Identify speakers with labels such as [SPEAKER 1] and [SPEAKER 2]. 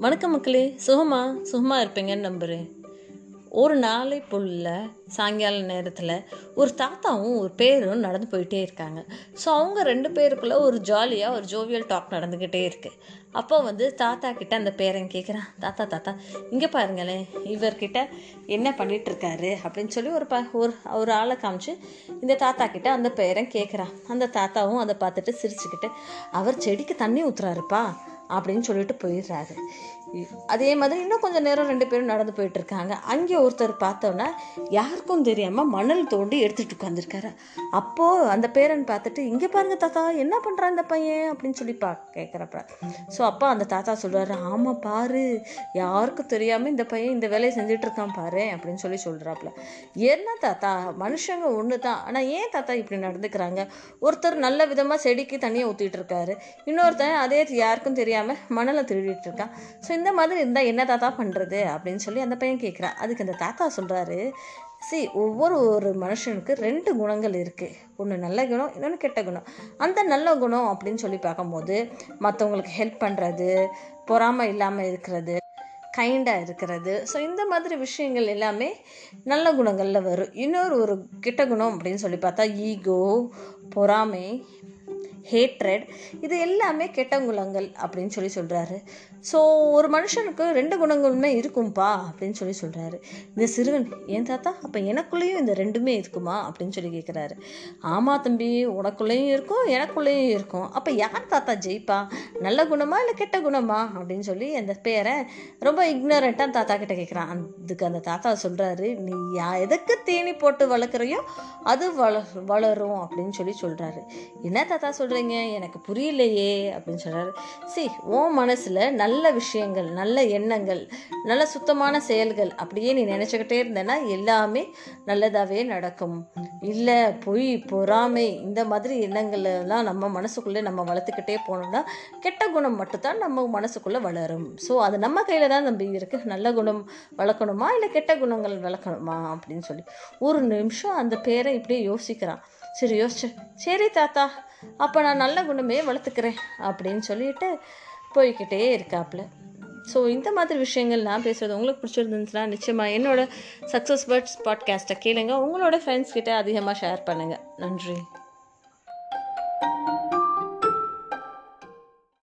[SPEAKER 1] வணக்கம் மக்களே. சுகமா? சுகமாக இருப்பீங்கன்னு நம்புகிறேன் ஒரு நாளை புல்ல சாயங்கால நேரத்தில் ஒரு தாத்தாவும் ஒரு பேரும் நடந்து போயிட்டே இருக்காங்க. ஸோ அவங்க ரெண்டு பேருக்குள்ளே ஒரு ஜாலியாக ஒரு ஜோவியல் டாக் நடந்துக்கிட்டே இருக்குது அப்போ வந்து தாத்தா கிட்ட அந்த பேரன் கேட்குறான் தாத்தா தாத்தா இங்கே பாருங்களேன். இவர்கிட்ட என்ன பண்ணிட்டு இருக்காரு அப்படின்னு சொல்லி ஒரு ப ஒரு ஒரு ஆளை காமிச்சு இந்த தாத்தா கிட்ட அந்த பேரன் கேட்குறான் அந்த தாத்தாவும் அதை பார்த்துட்டு சிரிச்சுக்கிட்டு அவர் செடிக்கு தண்ணி ஊற்றுறாருப்பா அப்படின்னு சொல்லிட்டு போயிடுறாரு. அதே மாதிரி இன்னும் கொஞ்சம் நேரம் ரெண்டு பேரும் நடந்து போயிட்டு இருக்காங்க அங்கே ஒருத்தர் பார்த்தோன்னா யாருக்கும் தெரியாமல் மணல் தோண்டி எடுத்துட்டு உட்காந்துருக்காரு அப்போது அந்த பேரன் பார்த்துட்டு இங்கே பாருங்க தாத்தா என்ன பண்ணுறான் இந்த பையன்? அப்படின்னு சொல்லி பா கேட்குறப்ப ஸோ அப்போ அந்த தாத்தா சொல்கிறாரு ஆமாம் பாரு யாருக்கும் தெரியாமல் இந்த பையன் இந்த வேலையை செஞ்சுட்டு இருக்கான் பாரு அப்படின்னு சொல்லி சொல்கிறாப்புல என்ன தாத்தா மனுஷங்க ஒன்று தான் ஆனால் ஏன் தாத்தா இப்படி நடந்துக்கிறாங்க? ஒருத்தர் நல்ல விதமாக செடிக்கு தண்ணியை ஊற்றிட்டு இருக்காரு இன்னொருத்தன் அதே யாருக்கும் தெரியாமல் மணலை திருடிட்டு இருக்கான் ஸோ இந்த மாதிரி இருந்தால் என்ன தாத்தா பண்ணுறது அப்படின்னு சொல்லி அந்த பையன் கேட்குறான் அதுக்கு அந்த தாத்தா சொல்கிறாரு சி ஒவ்வொரு ஒரு மனுஷனுக்கு ரெண்டு குணங்கள் இருக்குது ஒன்று நல்ல குணம் இன்னொன்று கெட்ட குணம். அந்த நல்ல குணம் அப்படின்னு சொல்லி பார்க்கும்போது மற்றவங்களுக்கு ஹெல்ப் பண்ணுறது பொறாமை இல்லாமல் இருக்கிறது கைண்டாக இருக்கிறது. ஸோ இந்த மாதிரி விஷயங்கள் எல்லாமே நல்ல குணங்களில் வரும். இன்னொரு ஒரு கெட்ட குணம் அப்படின்னு சொல்லி பார்த்தா ஈகோ பொறாமை ஹேட்ரட் இது எல்லாமே கெட்ட குணங்கள் அப்படின்னு சொல்லி சொல்கிறாரு ஸோ ஒரு மனுஷனுக்கு ரெண்டு குணங்களுமே இருக்கும்பா அப்படின்னு சொல்லி சொல்கிறாரு இந்த சிறுவன் ஏன் தாத்தா? அப்போ எனக்குள்ளேயும் இந்த ரெண்டுமே இருக்குமா? அப்படின்னு சொல்லி கேட்குறாரு ஆமாம் தம்பி உனக்குள்ளேயும் இருக்கும் எனக்குள்ளேயும் இருக்கும். அப்போ யார் தாத்தா ஜெயிப்பா? நல்ல குணமா இல்லை கெட்ட குணமா? அப்படின்னு சொல்லி அந்த பேரை ரொம்ப இக்னரண்ட்டாக தாத்தா கிட்ட கேட்குறான் அதுக்கு அந்த தாத்தா சொல்கிறாரு நீ யா எதுக்கு தேனி போட்டு வளர்க்குறையோ அது வள வளரும் அப்படின்னு சொல்லி சொல்கிறாரு என்ன தாத்தா சொல்கிறீங்க எனக்கு புரியலையே அப்படின்னு சொல்கிறாரு சி உன் மனசில் நல்ல விஷயங்கள் நல்ல எண்ணங்கள் நல்ல சுத்தமான செயல்கள் அப்படியே நீ நினச்சிக்கிட்டே இருந்தேன்னா எல்லாமே நல்லதாகவே நடக்கும். இல்லை பொய் பொறாமை இந்த மாதிரி எண்ணங்கள்லாம் நம்ம மனசுக்குள்ளே நம்ம வளர்த்துக்கிட்டே போனோம்னா கெட்ட குணம் மட்டும்தான் நம்ம மனசுக்குள்ளே வளரும். ஸோ அது நம்ம கையில் தான் நம்பி இருக்குது நல்ல குணம் வளர்க்கணுமா? இல்லை கெட்ட குணங்கள் வளர்க்கணுமா? அப்படின்னு சொல்லி. ஒரு நிமிஷம் அந்த பேரை இப்படியே யோசிக்கிறான். சரி யோசிச்சு. சரி தாத்தா அப்போ நான் நல்ல குணமே வளர்த்துக்கிறேன் அப்படின்னு சொல்லிட்டு போய்கிட்டே இருக்காப்புல ஸோ இந்த மாதிரி விஷயங்கள் நான் பேசுகிறது உங்களுக்கு பிடிச்சிருந்துச்சுன்னா நிச்சயமாக என்னோட சக்ஸஸ் பர்ட்ஸ் பாட்காஸ்ட்டை கேளுங்க. உங்களோட ஃப்ரெண்ட்ஸ் கிட்டே அதிகமாக ஷேர் பண்ணுங்கள் நன்றி.